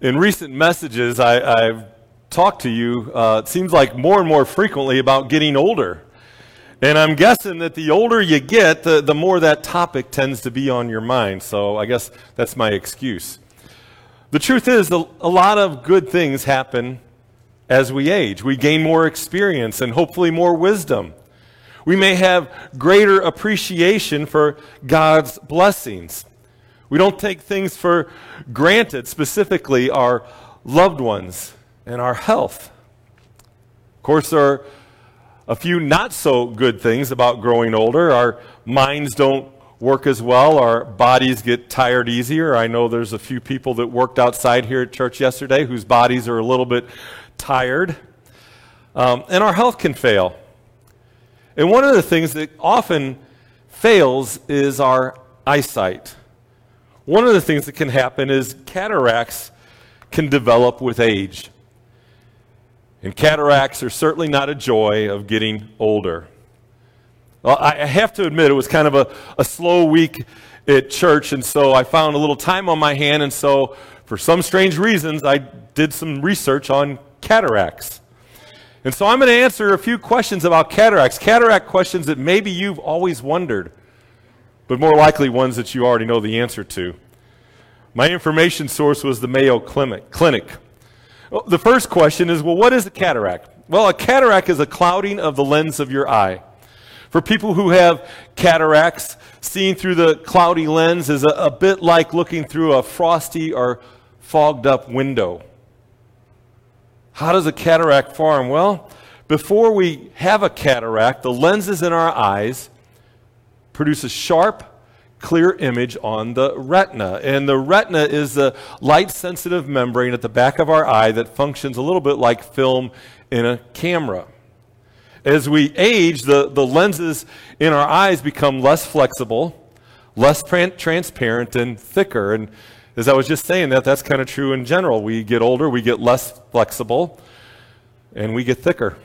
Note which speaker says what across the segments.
Speaker 1: In recent messages, I, have talked to you, uh, it seems like more and more frequently about getting older. And I'm guessing that the older you get, the, the more that topic tends to be on your mind. So I guess that's my excuse. The truth is, a, a lot of good things happen as we age. We gain more experience and hopefully more wisdom. We may have greater appreciation for God's blessings. We don't take things for granted, specifically our loved ones and our health. Of course, there are a few not so good things about growing older. Our minds don't work as well, our bodies get tired easier. I know there's a few people that worked outside here at church yesterday whose bodies are a little bit tired. Um, and our health can fail. And one of the things that often fails is our eyesight. One of the things that can happen is cataracts can develop with age. And cataracts are certainly not a joy of getting older. Well, I have to admit, it was kind of a, a slow week at church, and so I found a little time on my hand, and so for some strange reasons, I did some research on cataracts. And so I'm going to answer a few questions about cataracts, cataract questions that maybe you've always wondered but more likely ones that you already know the answer to. My information source was the Mayo Clinic. The first question is well, what is a cataract? Well, a cataract is a clouding of the lens of your eye. For people who have cataracts, seeing through the cloudy lens is a, a bit like looking through a frosty or fogged up window. How does a cataract form? Well, before we have a cataract, the lenses in our eyes produce a sharp, clear image on the retina. And the retina is the light sensitive membrane at the back of our eye that functions a little bit like film in a camera. As we age, the, the lenses in our eyes become less flexible, less transparent, and thicker. And as I was just saying that, that's kind of true in general. We get older, we get less flexible, and we get thicker.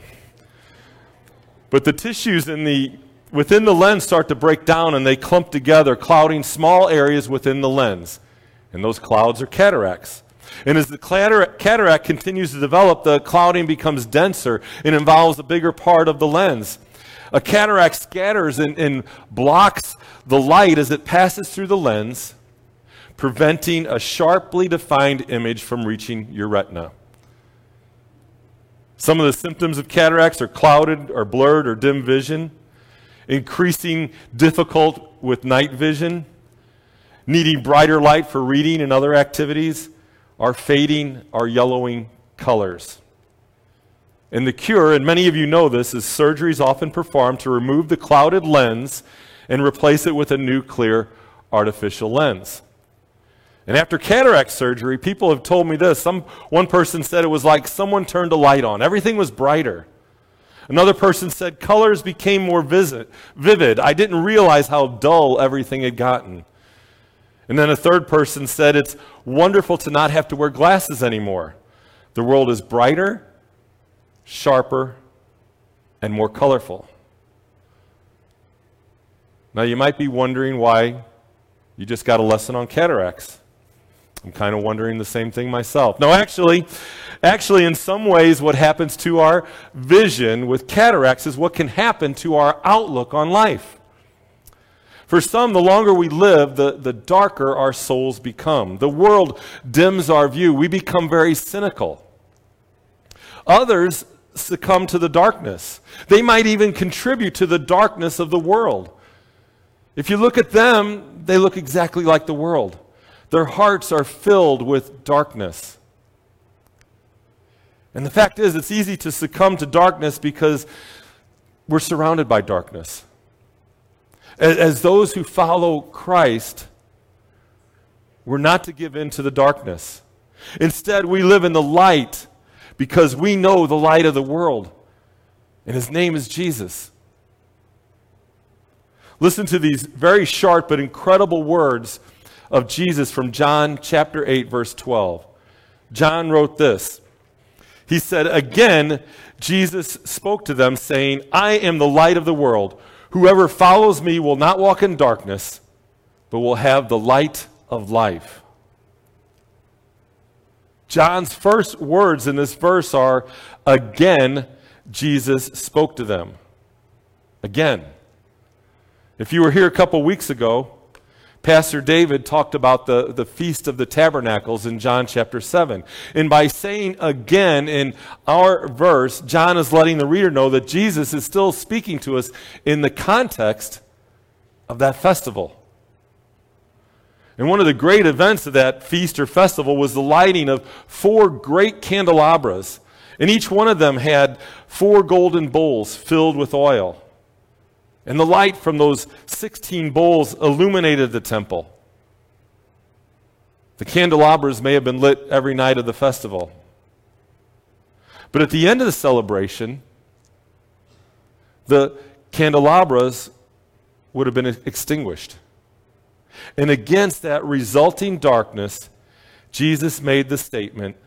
Speaker 1: But the tissues in the within the lens start to break down and they clump together, clouding small areas within the lens. And those clouds are cataracts. And as the cataract continues to develop, the clouding becomes denser and involves a bigger part of the lens. A cataract scatters and, and blocks the light as it passes through the lens, preventing a sharply defined image from reaching your retina. Some of the symptoms of cataracts are clouded or blurred or dim vision increasing difficult with night vision, needing brighter light for reading and other activities, are fading or yellowing colors. And the cure, and many of you know this, is surgery is often performed to remove the clouded lens and replace it with a new clear artificial lens. And after cataract surgery, people have told me this. Some, one person said it was like someone turned a light on. Everything was brighter. Another person said, colors became more visit, vivid. I didn't realize how dull everything had gotten. And then a third person said, It's wonderful to not have to wear glasses anymore. The world is brighter, sharper, and more colorful. Now, you might be wondering why you just got a lesson on cataracts. I'm kind of wondering the same thing myself. No, actually, actually, in some ways, what happens to our vision with cataracts is what can happen to our outlook on life. For some, the longer we live, the, the darker our souls become. The world dims our view. We become very cynical. Others succumb to the darkness. They might even contribute to the darkness of the world. If you look at them, they look exactly like the world. Their hearts are filled with darkness. And the fact is, it's easy to succumb to darkness because we're surrounded by darkness. As, those who follow Christ, we're not to give in to the darkness. Instead, we live in the light because we know the light of the world, and his name is Jesus. Listen to these very sharp but incredible words of Jesus from John chapter 8, verse 12. John wrote this. He said, Again, Jesus spoke to them, saying, I am the light of the world. Whoever follows me will not walk in darkness, but will have the light of life. John's first words in this verse are, Again, Jesus spoke to them. Again. If you were here a couple weeks ago, Pastor David talked about the, the Feast of the Tabernacles in John chapter 7. And by saying again in our verse, John is letting the reader know that Jesus is still speaking to us in the context of that festival. And one of the great events of that feast or festival was the lighting of four great candelabras. And each one of them had four golden bowls filled with oil. And the light from those 16 bowls illuminated the temple. The candelabras may have been lit every night of the festival. But at the end of the celebration, the candelabras would have been extinguished. And against that resulting darkness, Jesus made the statement,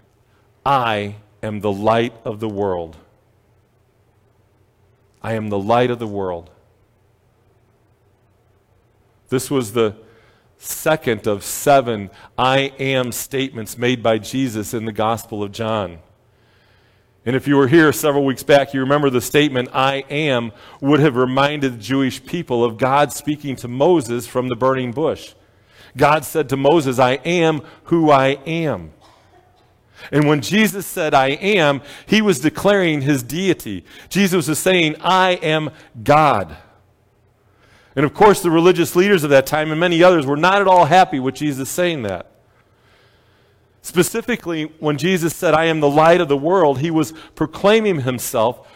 Speaker 1: I am the light of the world. I am the light of the world. This was the second of seven I am statements made by Jesus in the Gospel of John. And if you were here several weeks back, you remember the statement, I am, would have reminded the Jewish people of God speaking to Moses from the burning bush. God said to Moses, I am who I am. And when Jesus said, I am, he was declaring his deity. Jesus was saying, I am God. And of course, the religious leaders of that time and many others were not at all happy with Jesus saying that. Specifically, when Jesus said, I am the light of the world, he was proclaiming himself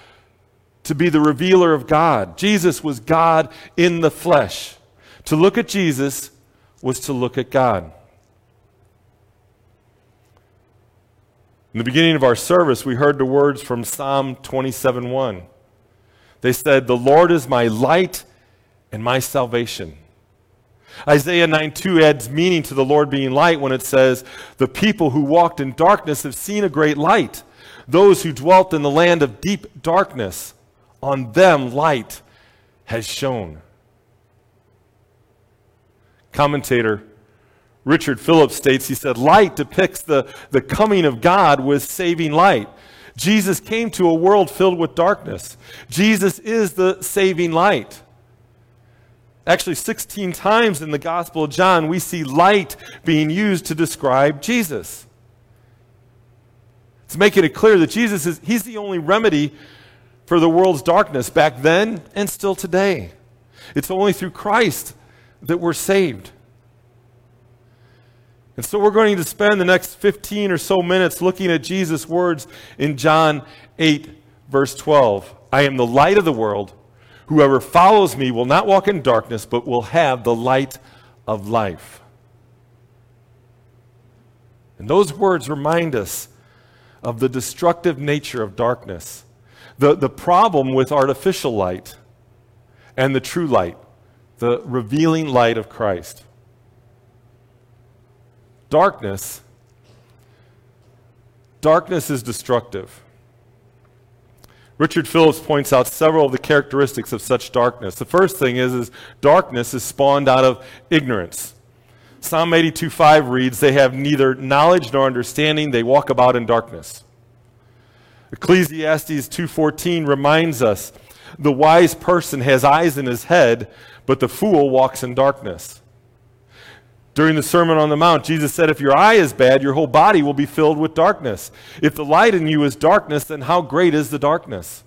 Speaker 1: to be the revealer of God. Jesus was God in the flesh. To look at Jesus was to look at God. In the beginning of our service, we heard the words from Psalm 27:1. They said, "The Lord is my light and my salvation. Isaiah 9 2 adds meaning to the Lord being light when it says, The people who walked in darkness have seen a great light. Those who dwelt in the land of deep darkness, on them light has shone. Commentator Richard Phillips states, he said, Light depicts the, the coming of God with saving light. Jesus came to a world filled with darkness. Jesus is the saving light. Actually, 16 times in the Gospel of John, we see light being used to describe Jesus. It's making it clear that Jesus is he's the only remedy for the world's darkness back then and still today. It's only through Christ that we're saved. And so we're going to spend the next 15 or so minutes looking at Jesus' words in John 8, verse 12. I am the light of the world. Whoever follows me will not walk in darkness, but will have the light of life. And those words remind us of the destructive nature of darkness, the, the problem with artificial light and the true light, the revealing light of Christ. Darkness, darkness is destructive. Richard Phillips points out several of the characteristics of such darkness. The first thing is, is darkness is spawned out of ignorance. Psalm 82:5 reads, They have neither knowledge nor understanding, they walk about in darkness. Ecclesiastes 2:14 reminds us, the wise person has eyes in his head, but the fool walks in darkness. During the Sermon on the Mount, Jesus said, If your eye is bad, your whole body will be filled with darkness. If the light in you is darkness, then how great is the darkness?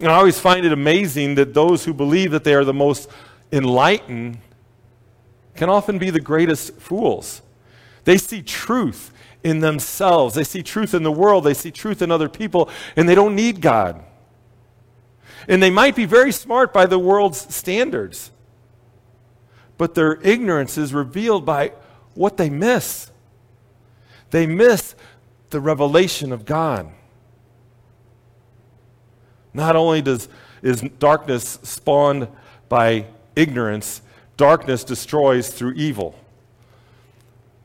Speaker 1: And I always find it amazing that those who believe that they are the most enlightened can often be the greatest fools. They see truth in themselves, they see truth in the world, they see truth in other people, and they don't need God. And they might be very smart by the world's standards but their ignorance is revealed by what they miss. They miss the revelation of God. Not only does is darkness spawned by ignorance, darkness destroys through evil.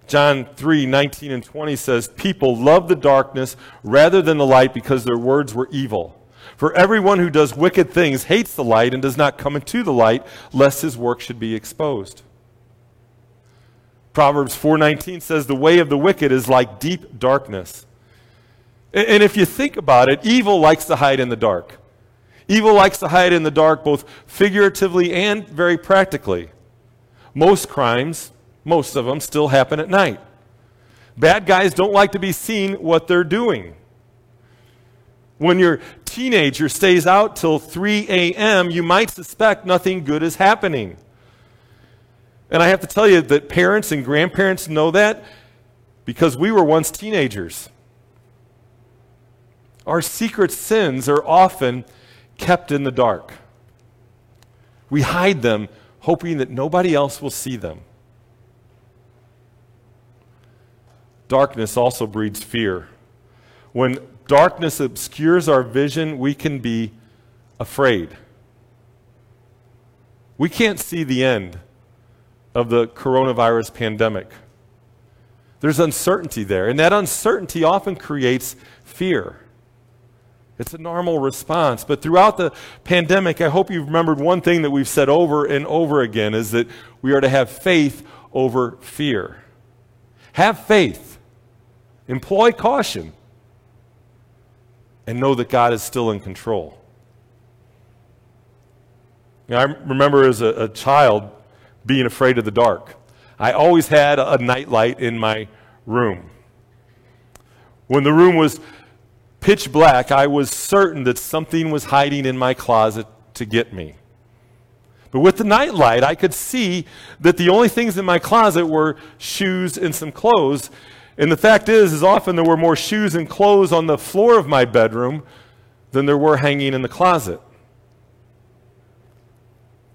Speaker 1: John 3 19 and 20 says, People love the darkness rather than the light because their words were evil. For everyone who does wicked things hates the light and does not come into the light, lest his work should be exposed. Proverbs 4:19 says the way of the wicked is like deep darkness. And if you think about it, evil likes to hide in the dark. Evil likes to hide in the dark both figuratively and very practically. Most crimes, most of them, still happen at night. Bad guys don't like to be seen what they're doing. When your teenager stays out till 3 a.m., you might suspect nothing good is happening. And I have to tell you that parents and grandparents know that because we were once teenagers. Our secret sins are often kept in the dark. We hide them, hoping that nobody else will see them. Darkness also breeds fear. When darkness obscures our vision, we can be afraid. We can't see the end of the coronavirus pandemic. There's uncertainty there, and that uncertainty often creates fear. It's a normal response. But throughout the pandemic, I hope you've remembered one thing that we've said over and over again is that we are to have faith over fear. Have faith, employ caution, and know that God is still in control. I remember as a, a, child being afraid of the dark. I always had a, a nightlight in my room. When the room was pitch black, I was certain that something was hiding in my closet to get me. But with the nightlight, I could see that the only things in my closet were shoes and some clothes. And the fact is, is often there were more shoes and clothes on the floor of my bedroom than there were hanging in the closet.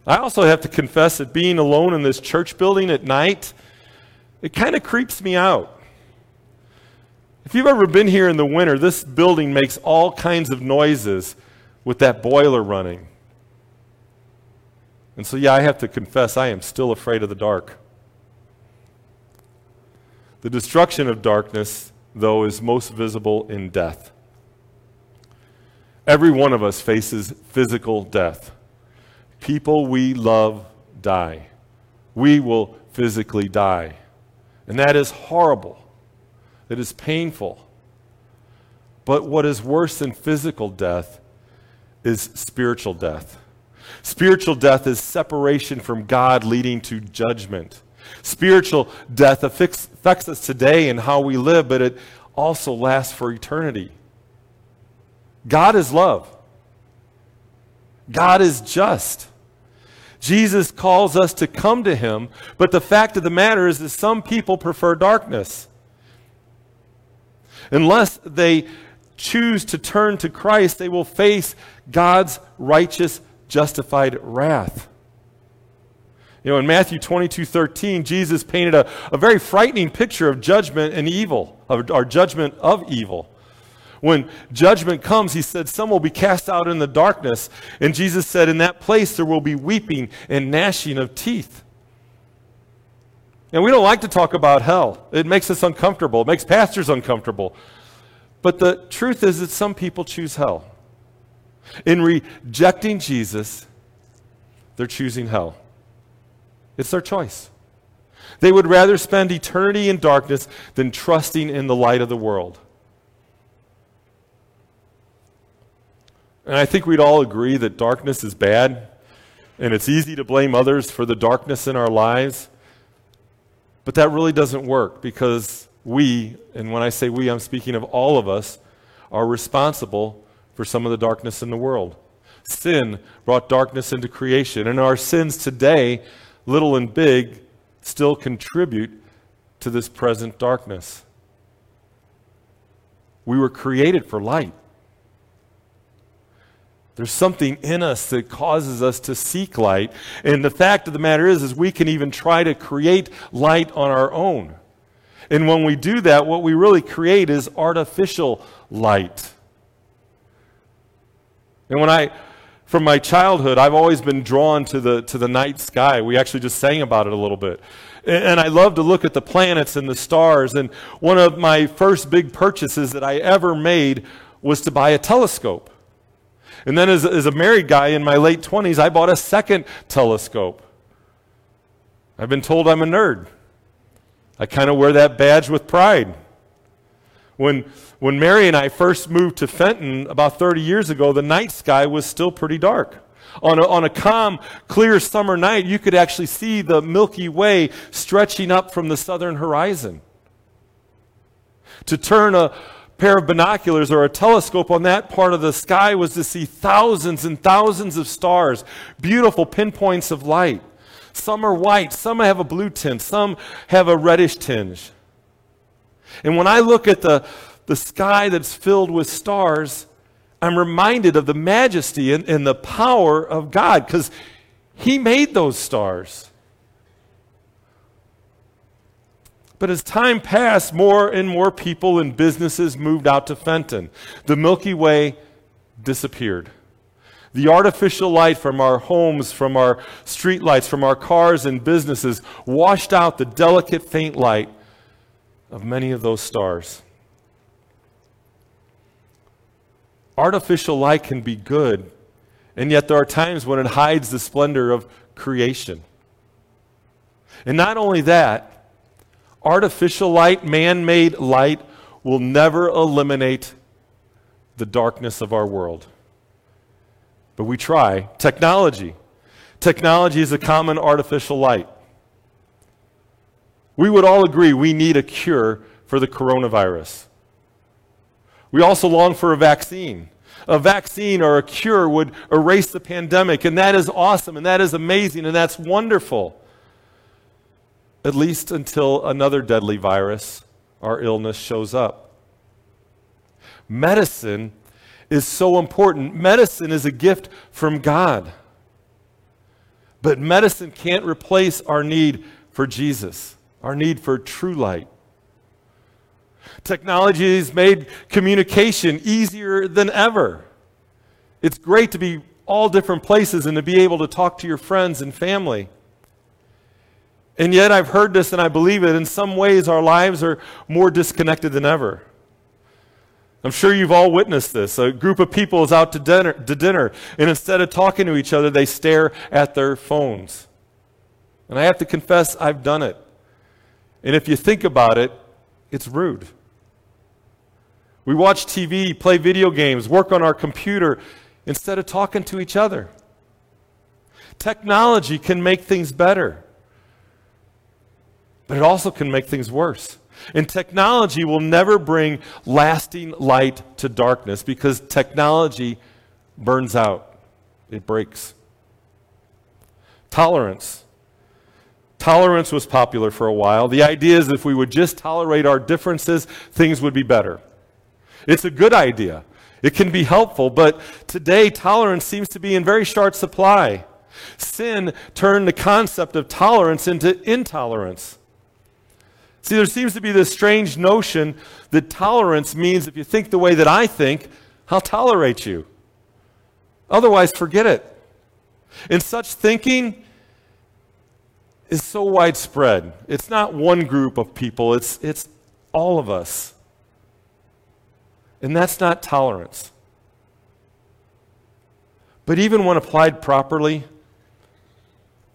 Speaker 1: I also have to confess that being alone in this church building at night, it kind of creeps me out. If you've ever been here in the winter, this building makes all kinds of noises with that boiler running. And so, yeah, I have to confess, I am still afraid of the dark. The destruction of darkness, though, is most visible in death. Every one of us faces physical death. People we love die. We will physically die. And that is horrible It is painful. But what is worse than physical death is spiritual death. Spiritual death is separation from God leading to judgment. Spiritual death affects, affects us today and how we live, but it also lasts for eternity. God is love. God is just. Jesus calls us to come to him, but the fact of the matter is that some people prefer darkness. Unless they choose to turn to Christ, they will face God's righteous, justified wrath. You know, in Matthew 22 13, Jesus painted a, a very frightening picture of judgment and evil, of our judgment of evil. When judgment comes, he said, Some will be cast out in the darkness. And Jesus said, In that place there will be weeping and gnashing of teeth. And we don't like to talk about hell. It makes us uncomfortable. It makes pastors uncomfortable. But the truth is that some people choose hell. In rejecting Jesus, they're choosing hell. It's their choice. They would rather spend eternity in darkness than trusting in the light of the world. And I think we'd all agree that darkness is bad, and it's easy to blame others for the darkness in our lives. But that really doesn't work because we, and when I say we, I'm speaking of all of us, are responsible for some of the darkness in the world. Sin brought darkness into creation, and our sins today, little and big, still contribute to this present darkness. We were created for light. There's something in us that causes us to seek light. And the fact of the matter is, is we can even try to create light on our own. And when we do that, what we really create is artificial light. And when I, from my childhood, I've always been drawn to the, to the night sky. We actually just sang about it a little bit. And I love to look at the planets and the stars. And one of my first big purchases that I ever made was to buy a telescope. And then, as, as a married guy in my late 20s, I bought a second telescope. I've been told I'm a nerd. I kind of wear that badge with pride. When, when Mary and I first moved to Fenton about 30 years ago, the night sky was still pretty dark. On a, on a calm, clear summer night, you could actually see the Milky Way stretching up from the southern horizon. To turn a pair of binoculars or a telescope on that part of the sky was to see thousands and thousands of stars, beautiful pinpoints of light. Some are white, some have a blue tint, some have a reddish tinge. And when I look at the, the sky that's filled with stars, I'm reminded of the majesty and, and the power of God because He made those stars. But as time passed, more and more people and businesses moved out to Fenton. The Milky Way disappeared. The artificial light from our homes, from our streetlights, from our cars and businesses washed out the delicate, faint light of many of those stars. Artificial light can be good, and yet there are times when it hides the splendor of creation. And not only that, artificial light, man made light, will never eliminate the darkness of our world. But we try. Technology. Technology is a common artificial light. We would all agree we need a cure for the coronavirus. We also long for a vaccine. A vaccine or a cure would erase the pandemic, and that is awesome, and that is amazing, and that's wonderful. At least until another deadly virus or illness shows up. Medicine is so important. Medicine is a gift from God. But medicine can't replace our need for Jesus our need for true light. Technology has made communication easier than ever. It's great to be all different places and to be able to talk to your friends and family. And yet, I've heard this and I believe it. In some ways, our lives are more disconnected than ever. I'm sure you've all witnessed this. A group of people is out to dinner, to dinner, and instead of talking to each other, they stare at their phones. And I have to confess, I've done it. And if you think about it, it's rude. We watch TV, play video games, work on our computer instead of talking to each other. Technology can make things better, but it also can make things worse. And technology will never bring lasting light to darkness because technology burns out, it breaks. Tolerance. Tolerance was popular for a while. The idea is if we would just tolerate our differences, things would be better. It's a good idea. It can be helpful, but today tolerance seems to be in very short supply. Sin turned the concept of tolerance into intolerance. See, there seems to be this strange notion that tolerance means if you think the way that I think, I'll tolerate you. Otherwise, forget it. In such thinking, is so widespread. It's not one group of people, it's, it's all of us. And that's not tolerance. But even when applied properly,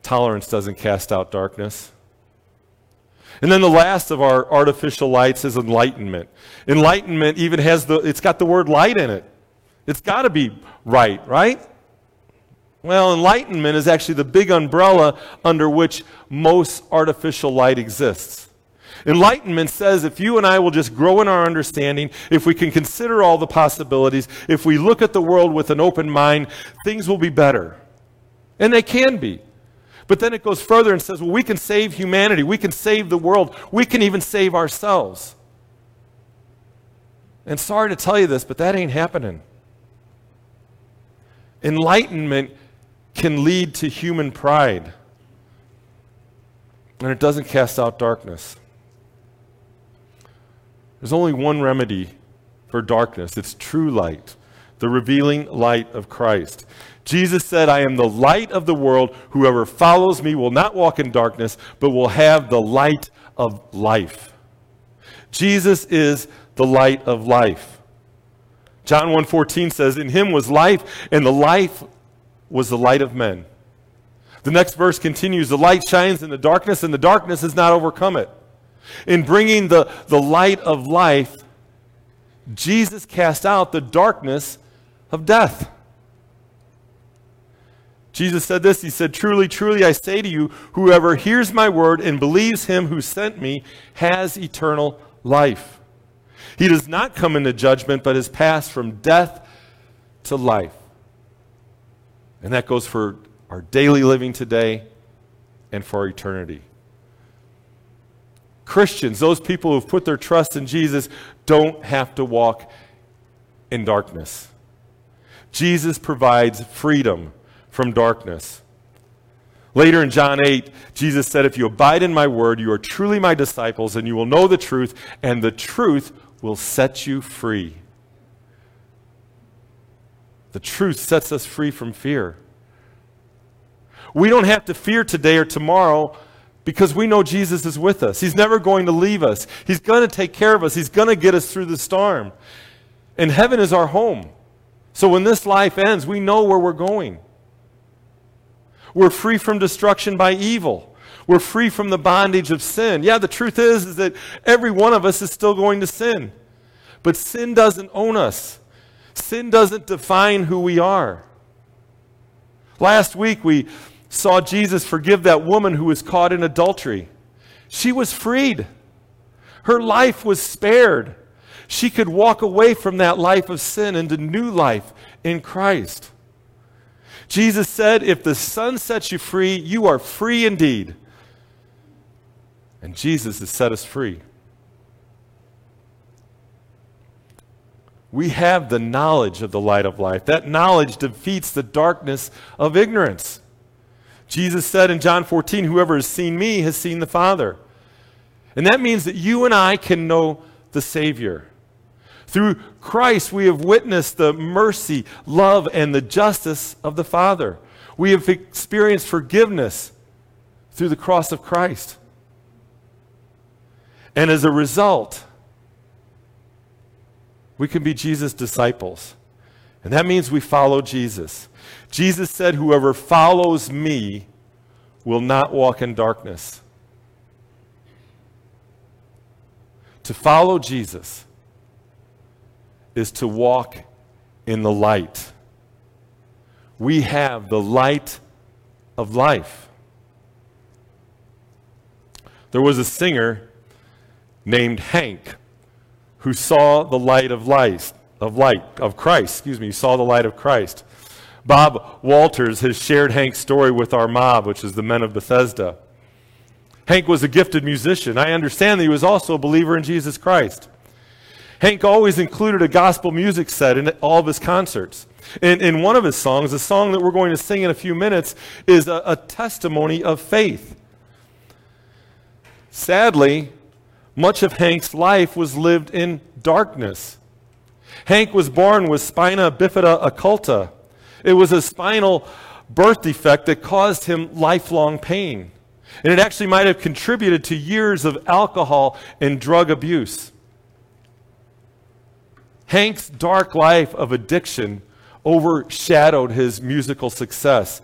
Speaker 1: tolerance doesn't cast out darkness. And then the last of our artificial lights is enlightenment. Enlightenment even has the, it's got the word light in it. It's got to be right, right? Well, enlightenment is actually the big umbrella under which most artificial light exists. Enlightenment says if you and I will just grow in our understanding, if we can consider all the possibilities, if we look at the world with an open mind, things will be better. And they can be. But then it goes further and says, well, we can save humanity, we can save the world, we can even save ourselves. And sorry to tell you this, but that ain't happening. Enlightenment can lead to human pride. And it doesn't cast out darkness. There's only one remedy for darkness it's true light, the revealing light of Christ. Jesus said, I am the light of the world. Whoever follows me will not walk in darkness, but will have the light of life. Jesus is the light of life. John 1:14 says, "In him was life, and the life was the light of men. The next verse continues The light shines in the darkness, and the darkness has not overcome it. In bringing the, the light of life, Jesus cast out the darkness of death. Jesus said this He said, Truly, truly, I say to you, whoever hears my word and believes him who sent me has eternal life. He does not come into judgment, but has passed from death to life. And that goes for our daily living today and for eternity. Christians, those people who've put their trust in Jesus, don't have to walk in darkness. Jesus provides freedom from darkness. Later in John 8, Jesus said, If you abide in my word, you are truly my disciples, and you will know the truth, and the truth will set you free. The truth sets us free from fear. We don't have to fear today or tomorrow because we know Jesus is with us. He's never going to leave us. He's going to take care of us. He's going to get us through the storm. And heaven is our home. So when this life ends, we know where we're going. We're free from destruction by evil. We're free from the bondage of sin. Yeah, the truth is, is that every one of us is still going to sin. But sin doesn't own us. Sin doesn't define who we are. Last week we saw Jesus forgive that woman who was caught in adultery. She was freed. Her life was spared. She could walk away from that life of sin into new life in Christ. Jesus said, If the Son sets you free, you are free indeed. And Jesus has set us free. We have the knowledge of the light of life. That knowledge defeats the darkness of ignorance. Jesus said in John 14, Whoever has seen me has seen the Father. And that means that you and I can know the Savior. Through Christ, we have witnessed the mercy, love, and the justice of the Father. We have experienced forgiveness through the cross of Christ. And as a result, we can be Jesus' disciples. And that means we follow Jesus. Jesus said, Whoever follows me will not walk in darkness. To follow Jesus is to walk in the light. We have the light of life. There was a singer named Hank who saw the light of light, of light, of Christ, excuse me, saw the light of Christ. Bob Walters has shared Hank's story with our mob, which is the Men of Bethesda. Hank was a gifted musician. I understand that he was also a believer in Jesus Christ. Hank always included a gospel music set in all of his concerts. In, in one of his songs, a song that we're going to sing in a few minutes, is a, a testimony of faith. Sadly, much of Hank's life was lived in darkness. Hank was born with spina bifida occulta. It was a spinal birth defect that caused him lifelong pain. And it actually might have contributed to years of alcohol and drug abuse. Hank's dark life of addiction overshadowed his musical success.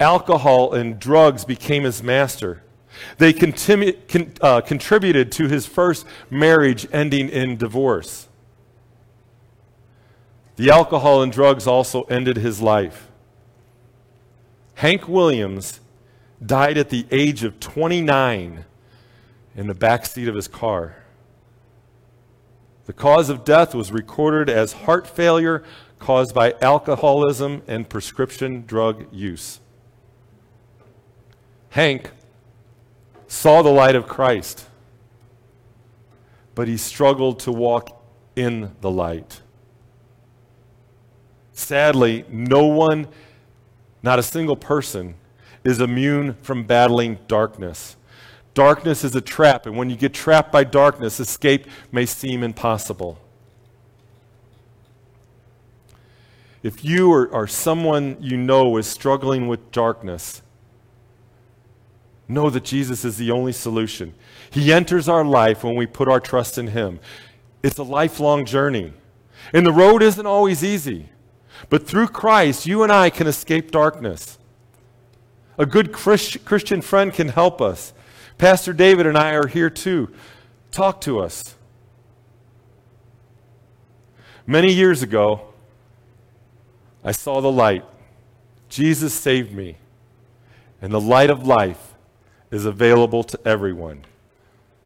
Speaker 1: Alcohol and drugs became his master. They con- uh, contributed to his first marriage ending in divorce. The alcohol and drugs also ended his life. Hank Williams died at the age of 29 in the back seat of his car. The cause of death was recorded as heart failure caused by alcoholism and prescription drug use. Hank saw the light of Christ, but he struggled to walk in the light. Sadly, no one, not a single person, is immune from battling darkness. Darkness is a trap, and when you get trapped by darkness, escape may seem impossible. If you or, or someone you know is struggling with darkness, know that Jesus is the only solution. He enters our life when we put our trust in Him. It's a lifelong journey, and the road isn't always easy. But through Christ, you and I can escape darkness. A good Christ- Christian friend can help us. Pastor David and I are here too. Talk to us. Many years ago, I saw the light. Jesus saved me. And the light of life is available to everyone.